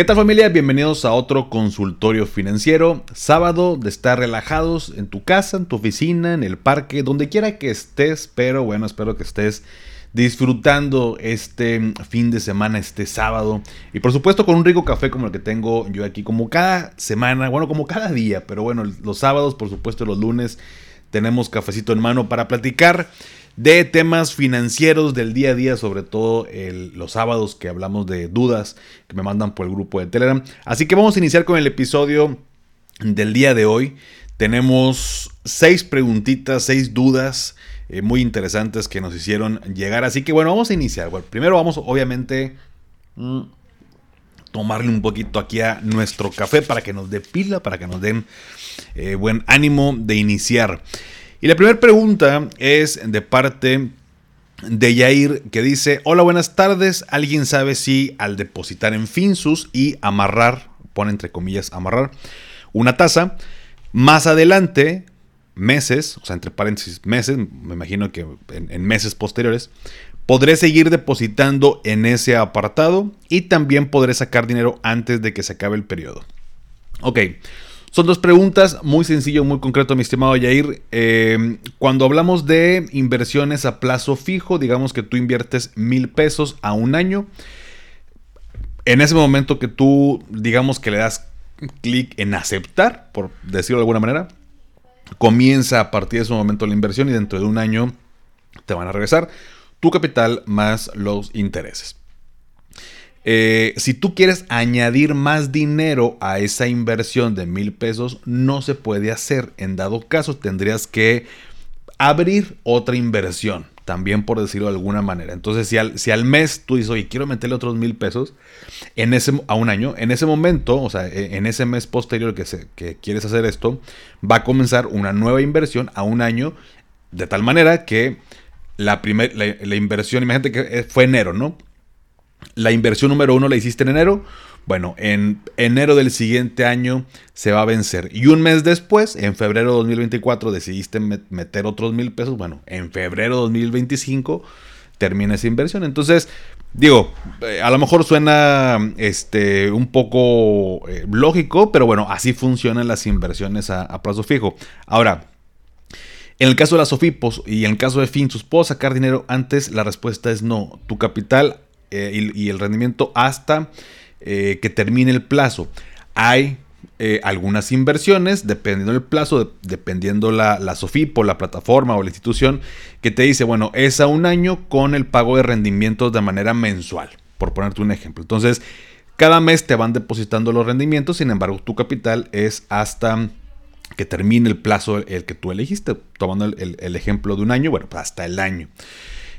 ¿Qué tal familia? Bienvenidos a otro consultorio financiero. Sábado de estar relajados en tu casa, en tu oficina, en el parque, donde quiera que estés. Pero bueno, espero que estés disfrutando este fin de semana, este sábado. Y por supuesto con un rico café como el que tengo yo aquí, como cada semana, bueno, como cada día. Pero bueno, los sábados, por supuesto los lunes, tenemos cafecito en mano para platicar de temas financieros del día a día, sobre todo los sábados que hablamos de dudas que me mandan por el grupo de Telegram. Así que vamos a iniciar con el episodio del día de hoy. Tenemos seis preguntitas, seis dudas eh, muy interesantes que nos hicieron llegar. Así que bueno, vamos a iniciar. Primero vamos obviamente mm, tomarle un poquito aquí a nuestro café para que nos dé pila, para que nos den eh, buen ánimo de iniciar. Y la primera pregunta es de parte de Yair que dice, hola buenas tardes, ¿alguien sabe si al depositar en Finsus y amarrar, pone entre comillas amarrar, una tasa, más adelante, meses, o sea, entre paréntesis, meses, me imagino que en, en meses posteriores, podré seguir depositando en ese apartado y también podré sacar dinero antes de que se acabe el periodo. Ok, son dos preguntas, muy sencillo, muy concreto, mi estimado Yair. Eh, cuando hablamos de inversiones a plazo fijo, digamos que tú inviertes mil pesos a un año. En ese momento que tú, digamos que le das clic en aceptar, por decirlo de alguna manera, comienza a partir de ese momento la inversión y dentro de un año te van a regresar tu capital más los intereses. Eh, si tú quieres añadir más dinero a esa inversión de mil pesos, no se puede hacer. En dado caso, tendrías que abrir otra inversión, también por decirlo de alguna manera. Entonces, si al, si al mes tú dices, oye, quiero meterle otros mil pesos en ese, a un año, en ese momento, o sea, e, en ese mes posterior que, se, que quieres hacer esto, va a comenzar una nueva inversión a un año, de tal manera que la, primer, la inversión, imagínate que eh, fue enero, ¿no? La inversión número uno la hiciste en enero. Bueno, en enero del siguiente año se va a vencer. Y un mes después, en febrero de 2024, decidiste meter otros mil pesos. Bueno, en febrero de 2025 termina esa inversión. Entonces, digo, eh, a lo mejor suena este, un poco eh, lógico, pero bueno, así funcionan las inversiones a, plazo fijo. Ahora, en el caso de las SOFIPOS y en el caso de Finsus, ¿puedo sacar dinero antes? La respuesta es no. Tu capital eh, y, el rendimiento hasta eh, que termine el plazo. Hay eh, algunas inversiones, dependiendo del plazo, dependiendo la, la SOFIPO, la plataforma o la institución, que te dice, bueno, es a un año con el pago de rendimientos de manera mensual, por ponerte un ejemplo. Entonces, cada mes te van depositando los rendimientos, sin embargo, tu capital es hasta que termine el plazo el que tú elegiste, tomando el, ejemplo de un año, bueno, pues hasta el año.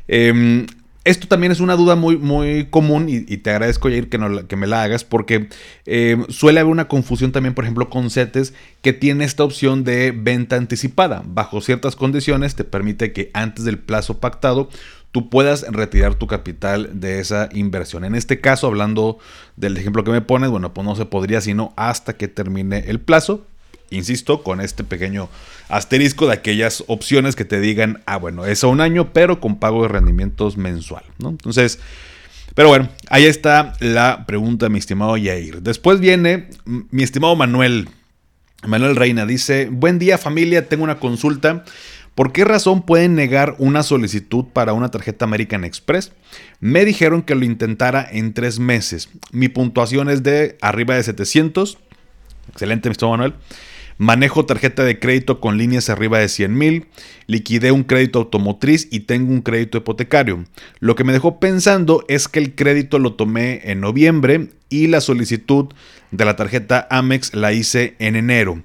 Em, esto también es una duda muy, muy común y, te agradezco, Jair, que, me la hagas porque eh, suele haber una confusión también, por ejemplo, con CETES que tiene esta opción de venta anticipada. Bajo ciertas condiciones te permite que antes del plazo pactado tú puedas retirar tu capital de esa inversión. En este caso, hablando del ejemplo que me pones, bueno, pues no se podría sino hasta que termine el plazo, insisto, con este pequeño asterisco de aquellas opciones que te digan, ah, bueno, es a un año, pero con pago de rendimientos mensual, ¿no? Entonces, pero bueno, ahí está la pregunta, mi estimado Yair. Después viene mi estimado Manuel. Manuel Reina dice, buen día familia, tengo una consulta. ¿Por qué razón pueden negar una solicitud para una tarjeta American Express? Me dijeron que lo intentara en tres meses. Mi puntuación es de arriba de 700. Excelente, mi estimado Manuel. Manejo tarjeta de crédito con líneas arriba de 100 mil. Liquidé un crédito automotriz y tengo un crédito hipotecario. Lo que me dejó pensando es que el crédito lo tomé en noviembre y la solicitud de la tarjeta Amex la hice en enero.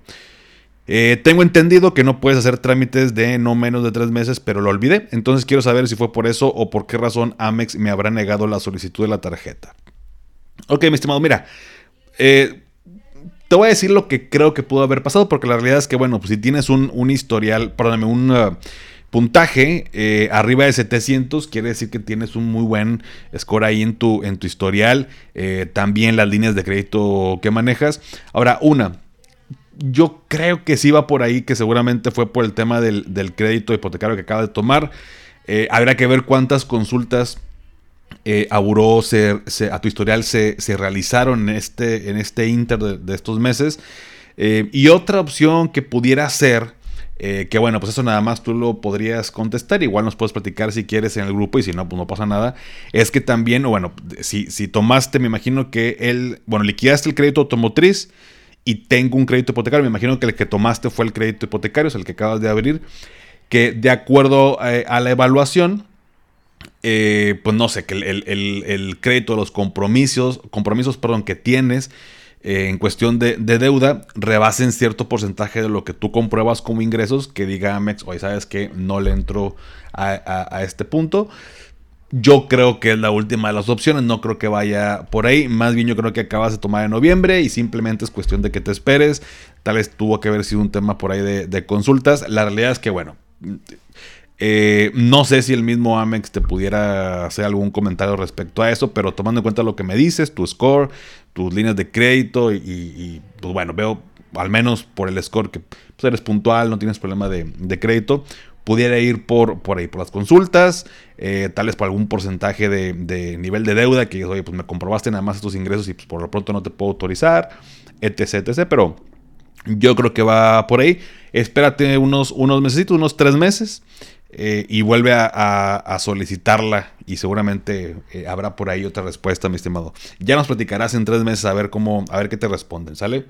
Eh, tengo entendido que no puedes hacer trámites de no menos de tres meses, pero lo olvidé. Entonces quiero saber si fue por eso o por qué razón Amex me habrá negado la solicitud de la tarjeta. Ok, mi estimado, mira. Eh, te voy a decir lo que creo que pudo haber pasado, porque la realidad es que, bueno, pues si tienes un, historial, perdóname, un uh, puntaje eh, arriba de 700, quiere decir que tienes un muy buen score ahí en tu, en tu historial. Eh, también las líneas de crédito que manejas. Ahora, una, yo creo que sí va por ahí, que seguramente fue por el tema del, crédito hipotecario que acaba de tomar. Eh, habrá que ver cuántas consultas eh, a a tu historial se, realizaron en este, en este inter de, estos meses. Eh, y otra opción que pudiera ser, eh, que bueno, pues eso nada más tú lo podrías contestar, igual nos puedes platicar si quieres en el grupo y si no, pues no pasa nada, es que también, bueno, si, si tomaste, me imagino que él, bueno, liquidaste el crédito automotriz y tengo un crédito hipotecario, me imagino que el que tomaste fue el crédito hipotecario, es el que acabas de abrir, que de acuerdo a la evaluación, eh, pues no sé, que el, crédito, los compromisos, compromisos perdón, que tienes eh, en cuestión de, deuda rebasen cierto porcentaje de lo que tú compruebas como ingresos, que diga Amex, oye, sabes que no le entro a, este punto. Yo creo que es la última de las opciones, no creo que vaya por ahí, más bien yo creo que acabas de tomar en noviembre y simplemente es cuestión de que te esperes, tal vez tuvo que haber sido un tema por ahí de, de consultas, la realidad es que bueno, eh, no sé si el mismo Amex te pudiera hacer algún comentario respecto a eso, pero tomando en cuenta lo que me dices, tu score, tus líneas de crédito y, pues bueno, veo al menos por el score que pues, eres puntual, no tienes problema de, crédito, pudiera ir por, por ahí, por las consultas, eh, tal vez por algún porcentaje de, nivel de deuda, que oye, pues me comprobaste nada más estos ingresos y pues por lo pronto no te puedo autorizar, etc, etc, pero yo creo que va por ahí. Espérate unos, unos meses, unos tres meses. Eh, y vuelve a, solicitarla y seguramente eh, habrá por ahí otra respuesta, mi estimado. Ya nos platicarás en tres meses a ver cómo, a ver qué te responden, ¿sale?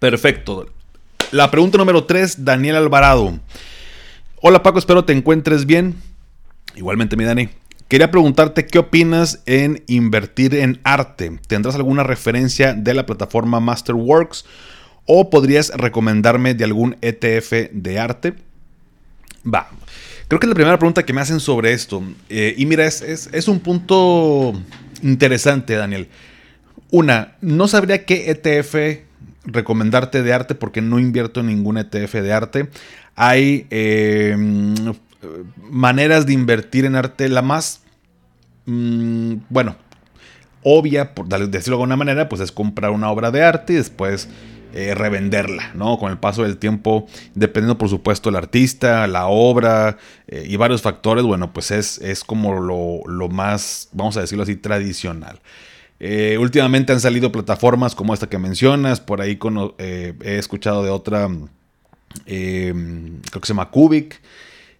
Perfecto. La pregunta número tres, Daniel Alvarado. Hola Paco, espero te encuentres bien. Igualmente mi Dani. Quería preguntarte qué opinas en invertir en arte. ¿Tendrás alguna referencia de la plataforma Masterworks? ¿O podrías recomendarme de algún ETF de arte? Va. Creo que es la primera pregunta que me hacen sobre esto. Eh, y mira, es, un punto interesante, Daniel. Una, no sabría qué ETF recomendarte de arte porque no invierto en ningún ETF de arte. Hay em, maneras de invertir en arte. La más, mm, bueno, obvia, por decirlo de alguna manera, pues es comprar una obra de arte y después eh, revenderla, ¿no? Con el paso del tiempo, dependiendo por supuesto el artista, la obra eh, y varios factores, bueno, pues es, es como lo, más, vamos a decirlo así, tradicional. Eh, últimamente han salido plataformas como esta que mencionas, por ahí he escuchado de otra, creo que se llama Cubic.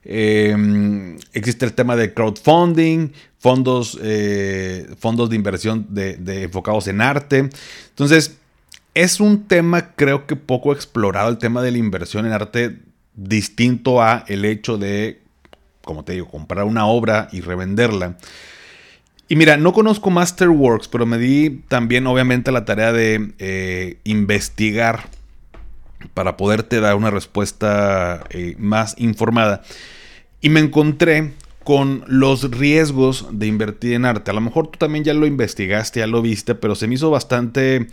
existe el tema de crowdfunding, fondos, fondos de inversión de, enfocados en arte. Entonces, es un tema creo que poco explorado, el tema de la inversión en arte, distinto a el hecho de, como te digo, comprar una obra y revenderla. Y mira, no conozco Masterworks, pero me di también obviamente la tarea de eh, investigar para poderte dar una respuesta eh, más informada. Y me encontré con los riesgos de invertir en arte. A lo mejor tú también ya lo investigaste, ya lo viste, pero se me hizo bastante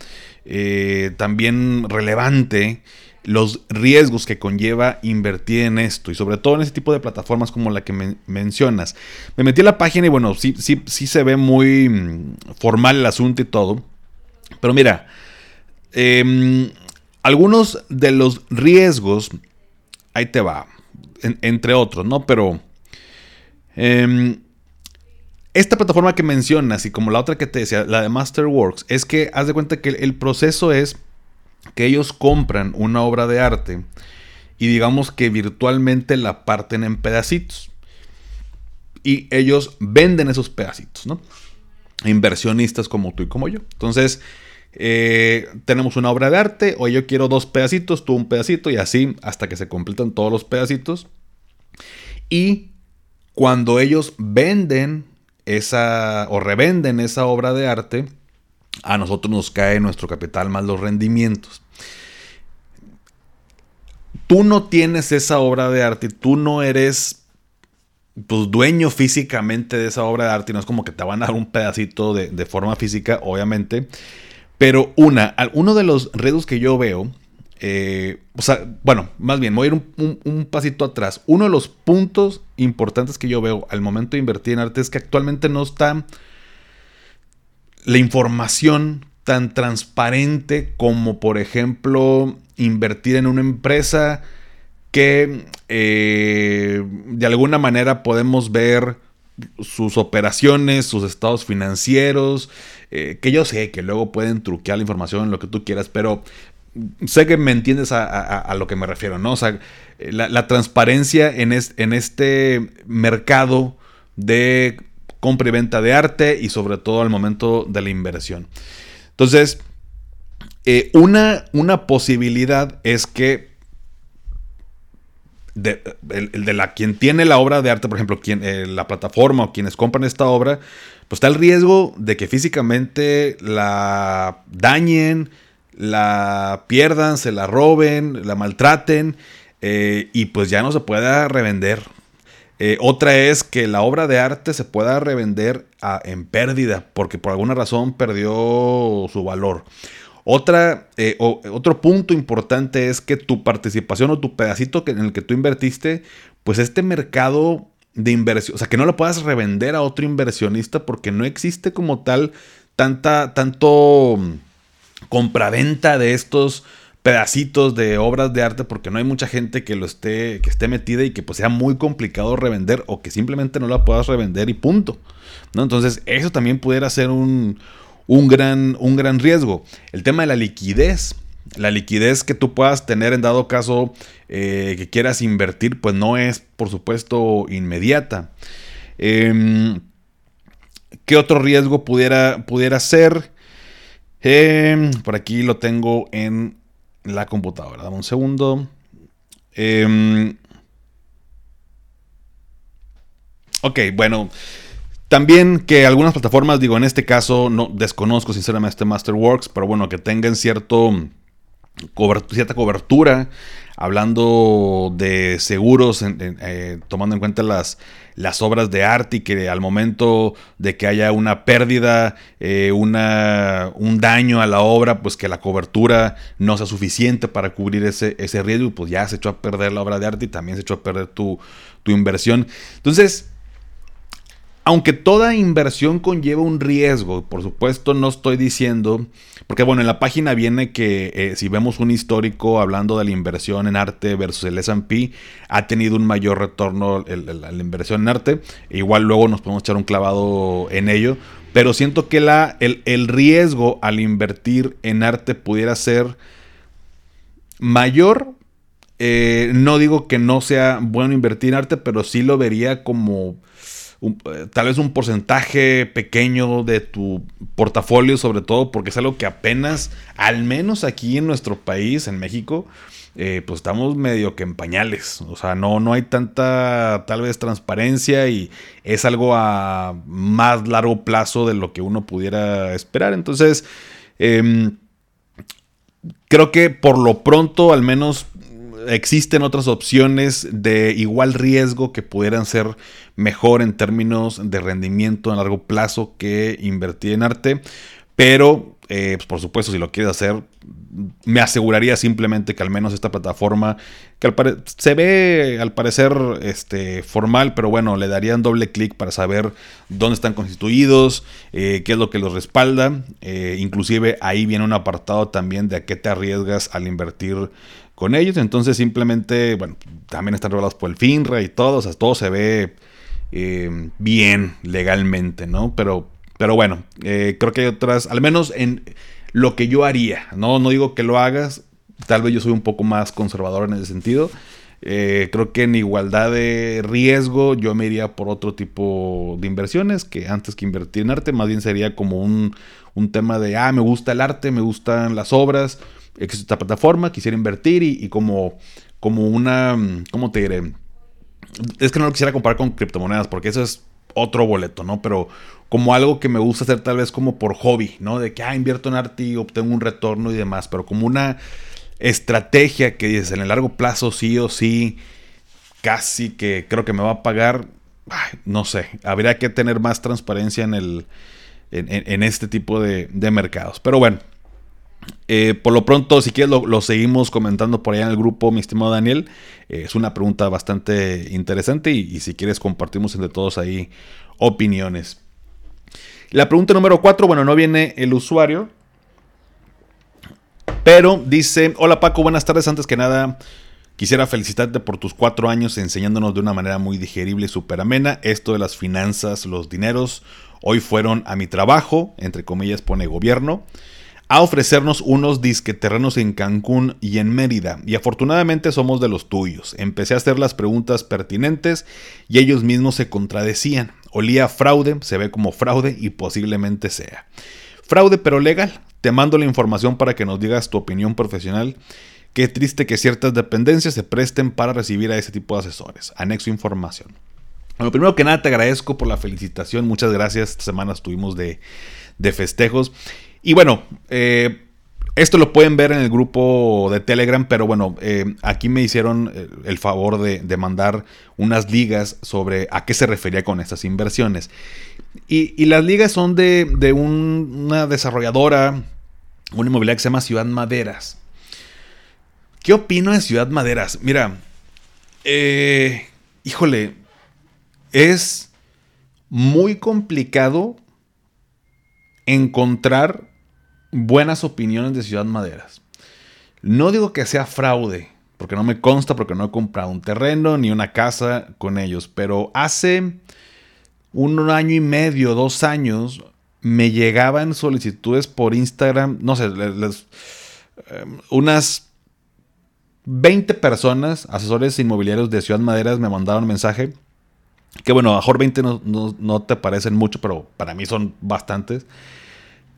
eh, también relevante los riesgos que conlleva invertir en esto y sobre todo en ese tipo de plataformas como la que mencionas. Me metí a la página y bueno, sí, sí, sí se ve muy mm, formal el asunto y todo. Pero mira, em, algunos de los riesgos, ahí te va, entre otros, ¿no? Pero Em, esta plataforma que mencionas y como la otra que te decía, la de Masterworks, es que haz de cuenta que el proceso es que ellos compran una obra de arte y digamos que virtualmente la parten en pedacitos. Y ellos venden esos pedacitos, ¿no? Inversionistas como tú y como yo. Entonces, eh, tenemos una obra de arte, o yo quiero dos pedacitos, tú un pedacito, y así hasta que se completan todos los pedacitos. Y cuando ellos venden esa o revenden esa obra de arte, a nosotros nos cae nuestro capital más los rendimientos. Tú no tienes esa obra de arte, tú no eres pues, dueño físicamente de esa obra de arte, no es como que te van a dar un pedacito de, de forma física, obviamente. Pero una, uno de los retos que yo veo eh, o sea, bueno, más bien, voy a ir un, pasito atrás. Uno de los puntos importantes que yo veo al momento de invertir en arte es que actualmente no está la información tan transparente como, por ejemplo, invertir en una empresa que eh, de alguna manera podemos ver sus operaciones, sus estados financieros, eh, que yo sé que luego pueden truquear la información, lo que tú quieras, pero sé que me entiendes a, lo que me refiero, ¿no? O sea, la, transparencia en, en este mercado de compra y venta de arte y sobre todo al momento de la inversión. Entonces, eh, una, una posibilidad es que de, el, de la quien tiene la obra de arte, por ejemplo, quien, eh, la plataforma o quienes compran esta obra, pues está el riesgo de que físicamente la dañen, la pierdan, se la roben, la maltraten eh, y pues ya no se pueda revender. Eh, otra es que la obra de arte se pueda revender en pérdida porque por alguna razón perdió su valor. Otra, eh, otro punto importante es que tu participación o tu pedacito en el que tú invertiste, pues este mercado de inversión, o sea, que no lo puedas revender a otro inversionista porque no existe como tal tanta, tanto compraventa de estos pedacitos de obras de arte porque no hay mucha gente que lo esté que esté metida y que pues sea muy complicado revender o que simplemente no la puedas revender y punto. ¿no? Entonces, eso también pudiera ser un, un gran, un gran riesgo. El tema de la liquidez. La liquidez que tú puedas tener en dado caso eh, que quieras invertir, pues no es, por supuesto, inmediata. Em, ¿Qué otro riesgo pudiera, pudiera ser? Em, por aquí lo tengo en la computadora. Dame un segundo. Em, ok, bueno. También que algunas plataformas, digo, en este caso no desconozco sinceramente Masterworks, pero bueno, que tengan cierto cierta cobertura, hablando de seguros, eh, tomando en cuenta las, las obras de arte y que al momento de que haya una pérdida, eh, una, un daño a la obra, pues que la cobertura no sea suficiente para cubrir ese, ese riesgo, pues ya se echó a perder la obra de arte y también se echó a perder tu, tu inversión. Entonces, aunque toda inversión conlleva un riesgo, por supuesto no estoy diciendo, porque bueno, en la página viene que eh, si vemos un histórico hablando de la inversión en arte versus el SP, ha tenido un mayor retorno la inversión en arte, igual luego nos podemos echar un clavado en ello, pero siento que la, el, riesgo al invertir en arte pudiera ser mayor. Eh, no digo que no sea bueno invertir en arte, pero sí lo vería como eh, tal vez un porcentaje pequeño de tu portafolio, sobre todo porque es algo que apenas, al menos aquí en nuestro país, en México, eh, pues estamos medio que en pañales. O sea, no, no hay tanta tal vez transparencia y es algo a más largo plazo de lo que uno pudiera esperar. Entonces, em, creo que por lo pronto, al menos existen otras opciones de igual riesgo que pudieran ser mejor en términos de rendimiento a largo plazo que invertir en arte. Pero, eh, pues, por supuesto, si lo quieres hacer, me aseguraría simplemente que al menos esta plataforma, que se ve al parecer este, formal, pero bueno, le darían doble clic para saber dónde están constituidos, eh, qué es lo que los respalda. Eh, inclusive ahí viene un apartado también de a qué te arriesgas al invertir con ellos. Entonces simplemente, bueno, también están regulados por el FINRA y todo, o sea, todo se ve eh, bien legalmente, ¿no? Pero, pero bueno, eh, creo que hay otras, al menos en lo que yo haría, ¿no? No digo que lo hagas, tal vez yo soy un poco más conservador en ese sentido. Eh, creo que en igualdad de riesgo yo me iría por otro tipo de inversiones que antes que invertir en arte, más bien sería como un, un tema de, ah, me gusta el arte, me gustan las obras, existe esta plataforma, quisiera invertir y, como, como una, ¿cómo te diré? Es que no lo quisiera comparar con criptomonedas porque eso es otro boleto, ¿no? Pero como algo que me gusta hacer tal vez como por hobby, ¿no? De que, ah, invierto en arte y obtengo un retorno y demás, pero como una estrategia que dices en el largo plazo sí o sí, casi que creo que me va a pagar, no sé, habría que tener más transparencia en, el, en, este tipo de, de mercados. Pero bueno, eh, por lo pronto, si quieres, lo, seguimos comentando por allá en el grupo, mi estimado Daniel. Eh, es una pregunta bastante interesante y, si quieres compartimos entre todos ahí opiniones. La pregunta número 4, bueno, no viene el usuario, pero dice, hola Paco, buenas tardes. Antes que nada, Quisiera felicitarte por tus cuatro años enseñándonos de una manera muy digerible y súper amena esto de las finanzas, los dineros. Hoy fueron a mi trabajo, entre comillas pone gobierno, a ofrecernos unos disqueterrenos en Cancún y en Mérida. Y afortunadamente somos de los tuyos. Empecé a hacer las preguntas pertinentes y ellos mismos se contradecían. Olía fraude, se ve como fraude y posiblemente sea. Fraude pero legal. Te mando la información para que nos digas tu opinión profesional Qué triste que ciertas dependencias se presten para recibir a ese tipo de asesores. Anexo información. Bueno, primero que nada te agradezco por la felicitación. Muchas gracias. Esta semana estuvimos de, festejos. Y bueno, eh, esto lo pueden ver en el grupo de Telegram, pero bueno, eh, aquí me hicieron eh, el favor de, mandar unas ligas sobre a qué se refería con estas inversiones. Y, las ligas son de, una desarrolladora, una inmobiliaria que se llama Ciudad Maderas. ¿Qué opino de Ciudad Maderas? Mira, híjole, es muy complicado encontrar buenas opiniones de Ciudad Maderas. No digo que sea fraude, porque no me consta, porque no he comprado un terreno ni una casa con ellos, pero hace un año y medio, dos años, me llegaban solicitudes por Instagram, no sé, eh, unas 20 personas, asesores inmobiliarios de Ciudad Maderas, me mandaron un mensaje. Que bueno, a mejor 20 no, te parecen mucho, pero para mí son bastantes.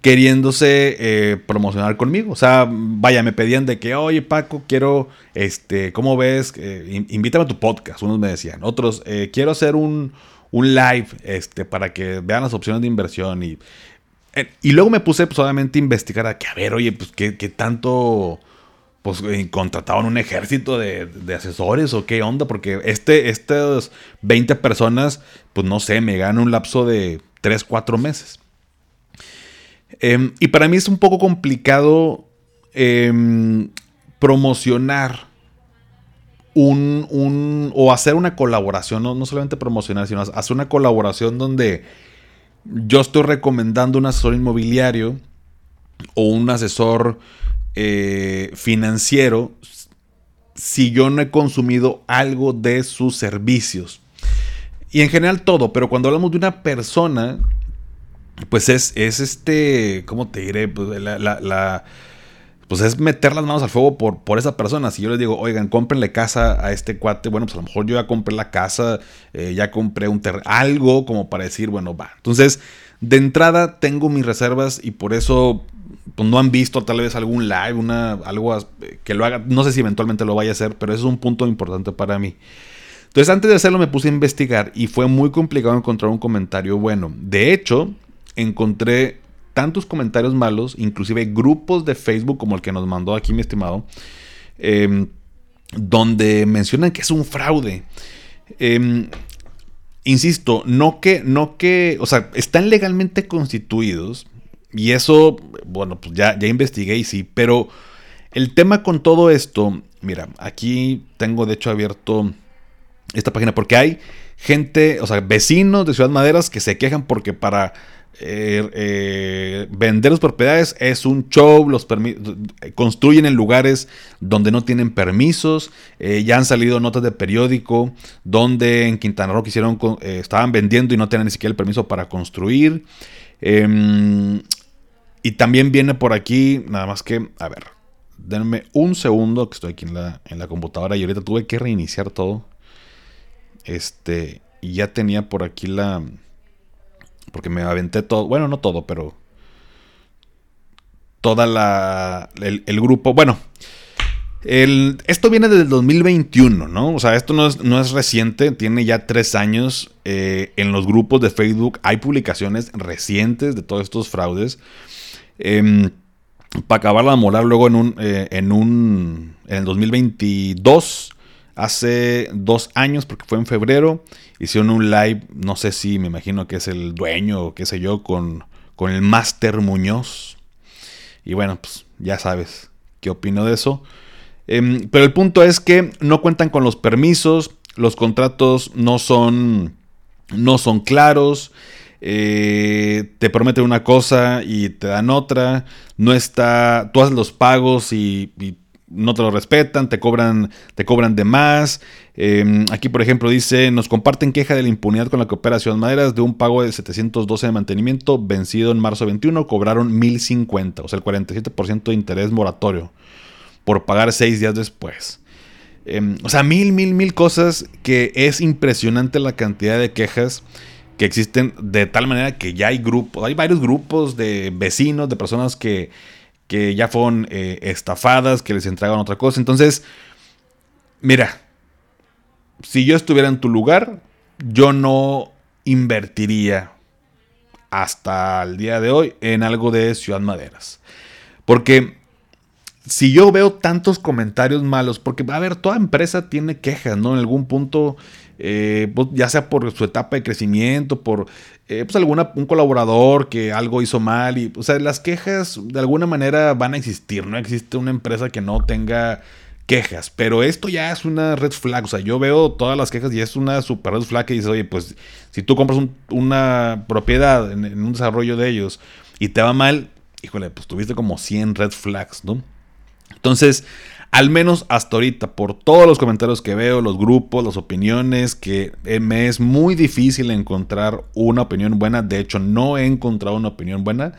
Queriéndose eh, promocionar conmigo. O sea, vaya, me pedían de que, oye Paco, quiero, este, ¿cómo ves? Eh, invítame a tu podcast. Unos me decían. Otros, eh, quiero hacer un, un, live este, para que vean las opciones de inversión. Y, y luego me puse pues, obviamente a investigar a que, a ver, oye, pues qué, qué tanto pues eh, contrataban un ejército de, asesores o qué onda, porque este, estas 20 personas, pues no sé, me ganan un lapso de 3, 4 meses. Em, y para mí es un poco complicado em, promocionar un, un, o hacer una colaboración, no, no solamente promocionar, sino hacer una colaboración donde yo estoy recomendando un asesor inmobiliario o un asesor eh, financiero si yo no he consumido algo de sus servicios. Y en general todo, pero cuando hablamos de una persona, pues es, es este, ¿cómo te diré? Pues, la, pues es meter las manos al fuego por, por esa persona. Si yo les digo, oigan, cómprenle casa a este cuate, bueno, pues a lo mejor yo ya compré la casa, eh, ya compré un terreno, algo como para decir, bueno, va. Entonces, de entrada tengo mis reservas y por eso pues no han visto tal vez algún live, una, algo que lo haga, no sé si eventualmente lo vaya a hacer, pero eso es un punto importante para mí. Entonces antes de hacerlo me puse a investigar y fue muy complicado encontrar un comentario bueno. De hecho, encontré tantos comentarios malos, inclusive grupos de Facebook como el que nos mandó aquí mi estimado, em, donde mencionan que es un fraude. Em, insisto, no que, no que, o sea, están legalmente constituidos, y eso, bueno, pues ya, ya investigué y sí, pero el tema con todo esto, mira, aquí tengo de hecho abierto esta página porque hay gente, o sea, vecinos de Ciudad Maderas que se quejan porque para eh, eh, vender las propiedades es un show, los construyen en lugares donde no tienen permisos, eh, ya han salido notas de periódico donde en Quintana Roo quisieron, estaban vendiendo y no tenían ni siquiera el permiso para construir. Em, y también viene por aquí, nada más que, a ver, denme un segundo que estoy aquí en la, en la computadora y ahorita tuve que reiniciar todo. Este, y ya tenía por aquí la... Porque me aventé todo, bueno, no todo, pero... Toda la... El, grupo, bueno. Esto viene desde el 2021, ¿no? O sea, esto no es, no es reciente, tiene ya tres años. Eh, en los grupos de Facebook hay publicaciones recientes de todos estos fraudes. Em, para acabarla de molar luego en un, eh, en un, en el 2022, hace dos años, porque fue en febrero, hicieron un live, no sé si me imagino que es el dueño o qué sé yo, con, con el Master Muñoz. Y bueno, pues ya sabes qué opino de eso. Em, pero el punto es que no cuentan con los permisos, los contratos no son, no son claros. Eh, te prometen una cosa y te dan otra, no está, tú haces los pagos y, no te lo respetan, te cobran, te cobran de más. Em, aquí, por ejemplo, dice, nos comparten queja de la impunidad con la que opera Ciudad Maderas de un pago de 712 de mantenimiento vencido en marzo 21, cobraron 1050, o sea, el 47% de interés moratorio por pagar seis días después. Em, o sea, mil, mil, mil cosas que es impresionante la cantidad de quejas que existen de tal manera que ya hay grupos, hay varios grupos de vecinos, de personas que que ya fueron eh, estafadas, que les entregaban otra cosa. Entonces, mira, si yo estuviera en tu lugar, yo no invertiría hasta el día de hoy en algo de Ciudad Maderas. Porque si yo veo tantos comentarios malos, porque a ver, toda empresa tiene quejas, ¿no? En algún punto eh, pues, ya sea por su etapa de crecimiento, por eh, pues alguna, un colaborador que algo hizo mal. Y, o sea, las quejas de alguna manera van a existir. No existe una empresa que no tenga quejas. Pero esto ya es una red flag. O sea, yo veo todas las quejas y es una super red flag que dice, oye, pues si tú compras una propiedad en, en, un desarrollo de ellos y te va mal, híjole, pues tuviste como 100 red flags, ¿no? Entonces, al menos hasta ahorita, por todos los comentarios que veo, los grupos, las opiniones, que eh, me es muy difícil encontrar una opinión buena. De hecho, no he encontrado una opinión buena.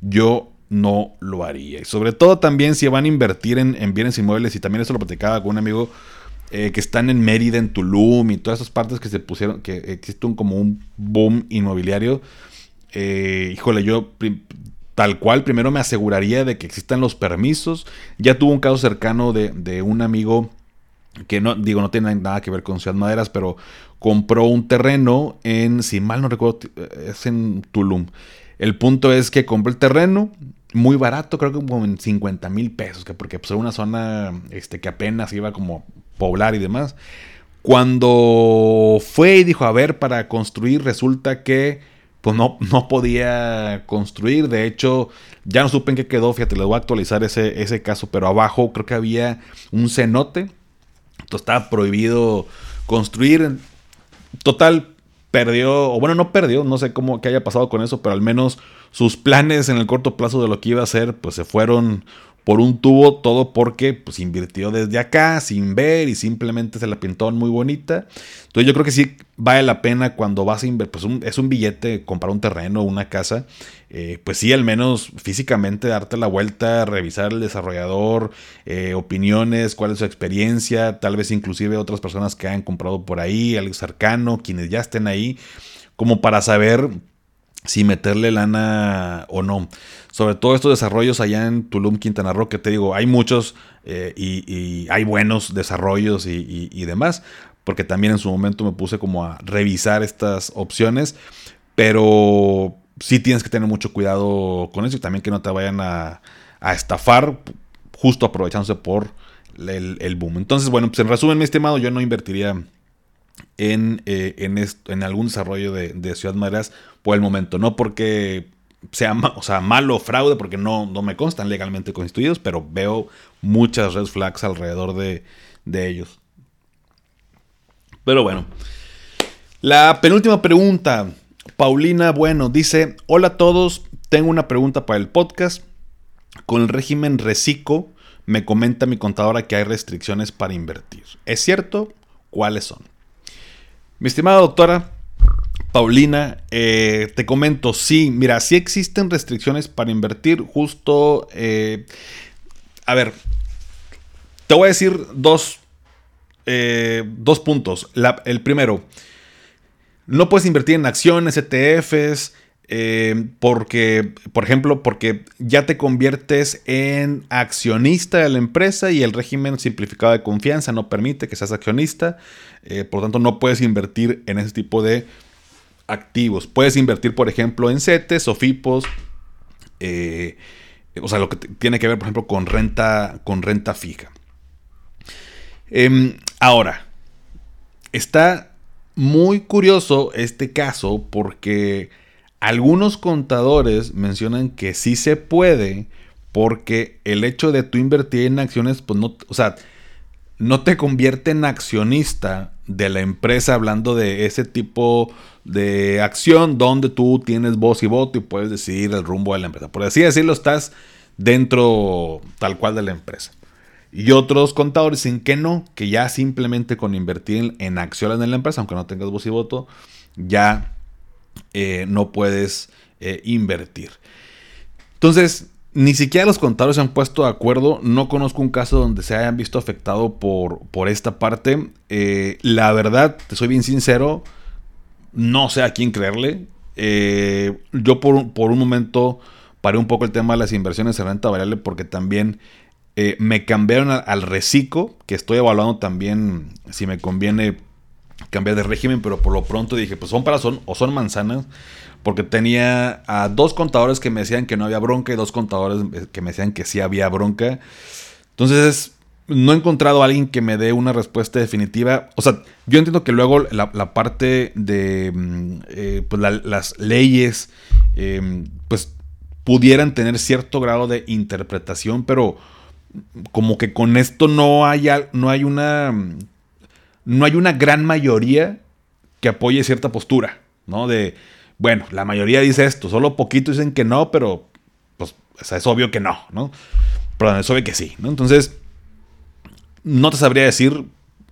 Yo no lo haría. Y sobre todo también si van a invertir en, bienes inmuebles, y también eso lo platicaba con un amigo eh, que están en Mérida, en Tulum y todas esas partes que se pusieron, que existe como un boom inmobiliario. Eh, híjole, yo tal cual, primero me aseguraría de que existan los permisos. Ya tuvo un caso cercano de, un amigo que no, digo, no tiene nada que ver con Ciudad Maderas, pero compró un terreno en, si mal no recuerdo, es en Tulum. El punto es que compró el terreno muy barato, creo que como en 50 mil pesos, que porque pues, era una zona este, que apenas iba como poblar y demás. Cuando fue y dijo, a ver, para construir, resulta que pues no, no podía construir. De hecho, ya no supe en qué quedó. Fíjate, les voy a actualizar ese, ese caso. Pero abajo creo que había un cenote. Entonces estaba prohibido construir. Total, perdió, o bueno, no perdió, no sé cómo que haya pasado con eso, pero al menos sus planes en el corto plazo de lo que iba a hacer, pues se fueron por un tubo, todo porque pues invirtió desde acá sin ver y simplemente se la pintó muy bonita. Entonces yo creo que sí vale la pena cuando vas a invertir, pues es un billete comprar un terreno, una casa, eh, pues sí al menos físicamente darte la vuelta, revisar el desarrollador, eh, opiniones, cuál es su experiencia, tal vez inclusive otras personas que han comprado por ahí, algo cercano, quienes ya estén ahí, como para saber si meterle lana o no. Sobre todo estos desarrollos allá en Tulum, Quintana Roo, que te digo, hay muchos eh, y, hay buenos desarrollos y, demás, porque también en su momento me puse como a revisar estas opciones, pero sí tienes que tener mucho cuidado con eso y también que no te vayan a, estafar justo aprovechándose por el, boom. Entonces, bueno, pues en resumen, mi estimado, yo no invertiría en, eh, en, algún desarrollo de, Ciudad Madras por el momento. No porque sea, malo fraude, porque no, no me constan legalmente constituidos, pero veo muchas red flags alrededor de, de ellos. Pero bueno. La penúltima pregunta. Paulina Bueno dice, hola a todos, tengo una pregunta para el podcast. Con el régimen reciclo, me comenta mi contadora que hay restricciones para invertir. ¿Es cierto? ¿Cuáles son? Mi estimada doctora, Paulina, eh, te comento, sí, mira, sí existen restricciones para invertir, justo, eh, a ver, te voy a decir dos, eh, dos puntos. el primero, no puedes invertir en acciones, ETFs, porque, por ejemplo, porque ya te conviertes en accionista de la empresa y el régimen simplificado de confianza no permite que seas accionista, por lo tanto no puedes invertir en ese tipo de activos. Puedes invertir, por ejemplo, en CETES o FIPOS. Eh, o sea, lo que tiene que ver, por ejemplo, con renta, con renta fija. Em, ahora, está muy curioso este caso porque algunos contadores mencionan que sí se puede porque el hecho de tú invertir en acciones, pues no, o sea, no te convierte en accionista de la empresa hablando de ese tipo de acción donde tú tienes voz y voto y puedes decidir el rumbo de la empresa. Por así decirlo, estás dentro tal cual de la empresa. Y otros contadores dicen que no, que ya simplemente con invertir en, acciones en la empresa, aunque no tengas voz y voto, ya eh, no puedes eh, invertir. Entonces, ni siquiera los contadores se han puesto de acuerdo. No conozco un caso donde se hayan visto afectado por, por esta parte. Eh, la verdad, te soy bien sincero, no sé a quién creerle. yo por, por un momento paré un poco el tema de las inversiones en renta variable porque también me cambiaron al, reciclo, que estoy evaluando también si me conviene cambiar de régimen, pero por lo pronto dije, pues son para son o son manzanas, porque tenía a dos contadores que me decían que no había bronca y dos contadores que me decían que sí había bronca. Entonces, no he encontrado a alguien que me dé una respuesta definitiva. O sea, yo entiendo que luego la, parte de mm, eh, pues las leyes, eh, pues pudieran tener cierto grado de interpretación, pero como que con esto no hay, no hay una no hay una gran mayoría que apoye cierta postura, ¿no? De, bueno, la mayoría dice esto, solo poquito dicen que no, pero pues es obvio que no, ¿no? Perdón, es obvio que sí, ¿no? Entonces, no te sabría decir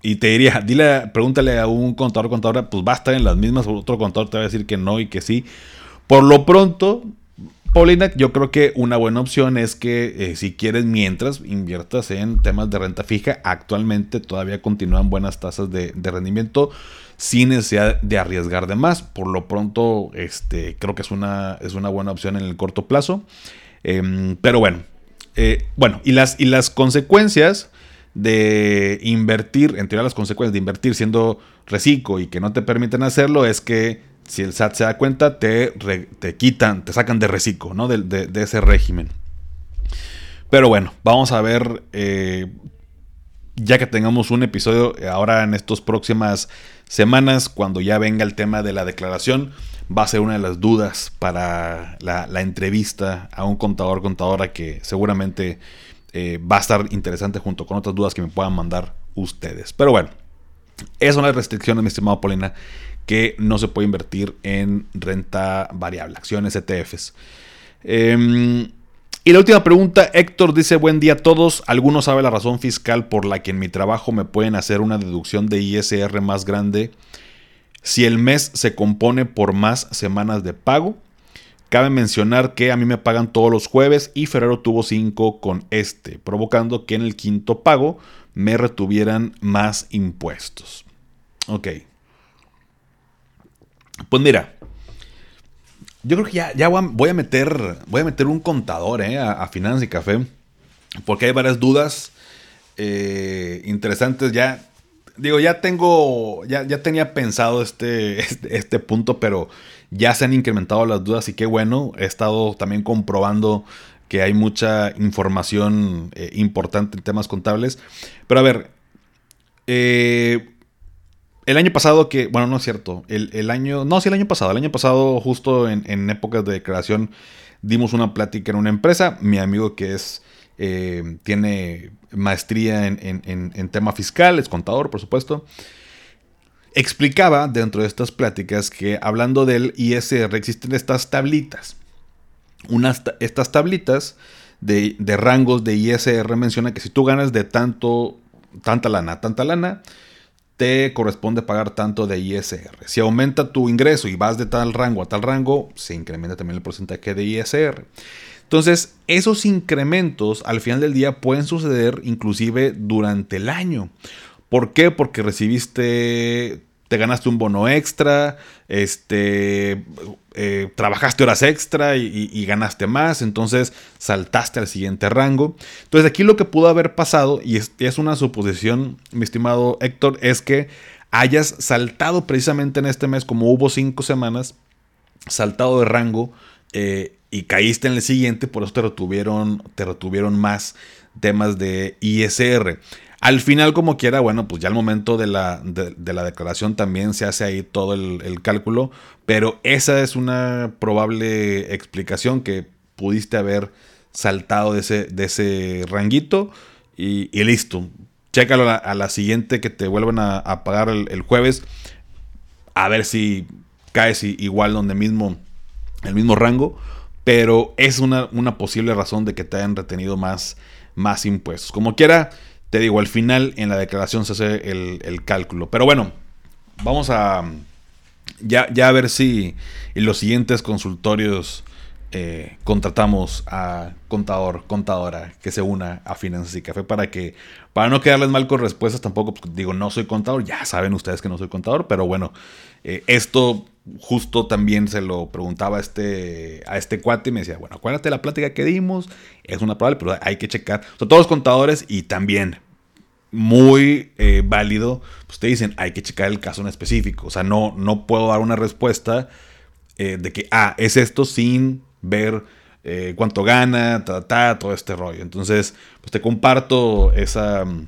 y te diría, dile, pregúntale a un contador contadora, pues va a estar en las mismas, otro contador te va a decir que no y que sí. Por lo pronto, Paulina, yo creo que una buena opción es que eh, si quieres mientras inviertas en temas de renta fija, actualmente todavía continúan buenas tasas de, rendimiento sin necesidad de arriesgar de más. Por lo pronto, este, creo que es una, es una buena opción en el corto plazo. Em, pero bueno, eh, bueno, y las, y las consecuencias de invertir, en teoría las consecuencias de invertir siendo reciclo y que no te permiten hacerlo es que si el SAT se da cuenta, te, te quitan, te sacan de reciclo, ¿no? De, ese régimen. Pero bueno, vamos a ver, eh, ya que tengamos un episodio ahora en estas próximas semanas, cuando ya venga el tema de la declaración, va a ser una de las dudas para la, entrevista a un contador, contadora que seguramente eh, va a estar interesante junto con otras dudas que me puedan mandar ustedes. Pero bueno, esas son las restricciones, mi estimado Polina que no se puede invertir en renta variable, acciones, ETFs. Em, y la última pregunta, Héctor dice, buen día a todos. ¿Alguno sabe la razón fiscal por la que en mi trabajo me pueden hacer una deducción de ISR más grande si el mes se compone por más semanas de pago? Cabe mencionar que a mí me pagan todos los jueves y febrero tuvo 5 con este, provocando que en el quinto pago me retuvieran más impuestos. Ok. Pues mira, yo creo que ya, voy, a meter, voy a meter un contador eh, a, Finanzas y Café, porque hay varias dudas eh, interesantes. Ya, digo, ya tengo, ya, ya tenía pensado este, este, este, punto, pero ya se han incrementado las dudas y qué bueno. He estado también comprobando que hay mucha información eh, importante en temas contables. Pero a ver, eh, el año pasado que, bueno, no es cierto, el, año, no, sí, el año pasado, el año pasado justo en, épocas de declaración dimos una plática en una empresa, mi amigo que es, eh, tiene maestría en, tema fiscal, es contador, por supuesto, explicaba dentro de estas pláticas que hablando del ISR existen estas tablitas. Unas, estas tablitas de, de, rangos de ISR menciona que si tú ganas de tanto, tanta lana, tanta lana, te corresponde pagar tanto de ISR. Si aumenta tu ingreso y vas de tal rango a tal rango, se incrementa también el porcentaje de ISR. Entonces, esos incrementos al final del día pueden suceder inclusive durante el año. ¿Por qué? Porque recibiste te ganaste un bono extra, este, eh, trabajaste horas extra y, ganaste más, entonces saltaste al siguiente rango. Entonces aquí lo que pudo haber pasado, y es, una suposición, mi estimado Héctor, es que hayas saltado precisamente en este mes, como hubo cinco semanas, saltado de rango eh, y caíste en el siguiente, por eso te retuvieron, te retuvieron más temas de ISR. Al final, como quiera, bueno, pues ya al momento de la, de, la declaración también se hace ahí todo el, cálculo, pero esa es una probable explicación que pudiste haber saltado de ese, de ese ranguito y, listo. Chécalo a la, siguiente que te vuelvan a, pagar el, jueves, a ver si caes igual donde mismo, el mismo rango, pero es una, una posible razón de que te hayan retenido más más impuestos. Como quiera, te digo, al final en la declaración se hace el, cálculo. Pero bueno, vamos a ya, ya a ver si en los siguientes consultorios eh, contratamos a contador, contadora que se una a Finanzas y Café para que, para no quedarles mal con respuestas, tampoco digo, no soy contador, ya saben ustedes que no soy contador, pero bueno, eh, esto justo también se lo preguntaba a este, a este cuate y me decía, bueno, acuérdate la plática que dimos, es una probable, pero hay que checar. Son todos contadores y también muy eh, válido, pues te dicen, hay que checar el caso en específico. O sea, no, no puedo dar una respuesta de que, ah, es esto sin ver eh, cuánto gana, ta, todo este rollo. Entonces, pues te comparto esa mm,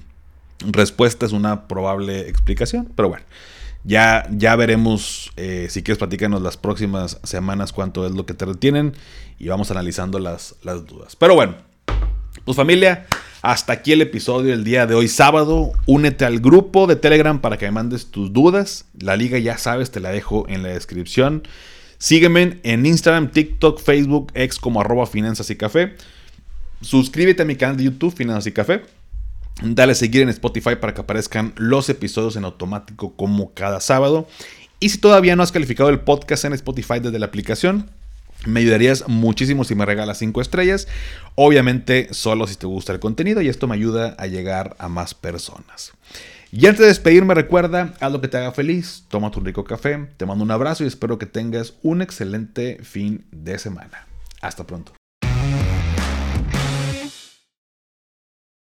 respuesta, es una probable explicación, pero bueno. Ya, ya veremos, eh, si quieres platícanos las próximas semanas cuánto es lo que te retienen y vamos analizando las, las dudas. Pero bueno, pues familia, hasta aquí el episodio del día de hoy sábado. Únete al grupo de Telegram para que me mandes tus dudas. La liga ya sabes, te la dejo en la descripción. Sígueme en Instagram, TikTok, Facebook, ex como arroba finanzas y café. Suscríbete a mi canal de YouTube, Finanzas y Café. Dale a seguir en Spotify para que aparezcan los episodios en automático como cada sábado. Y si todavía no has calificado el podcast en Spotify desde la aplicación, me ayudarías muchísimo si me regalas 5 estrellas. Obviamente solo si te gusta el contenido y esto me ayuda a llegar a más personas. Y antes de despedirme, recuerda, haz lo que te haga feliz, toma tu rico café, te mando un abrazo y espero que tengas un excelente fin de semana. Hasta pronto.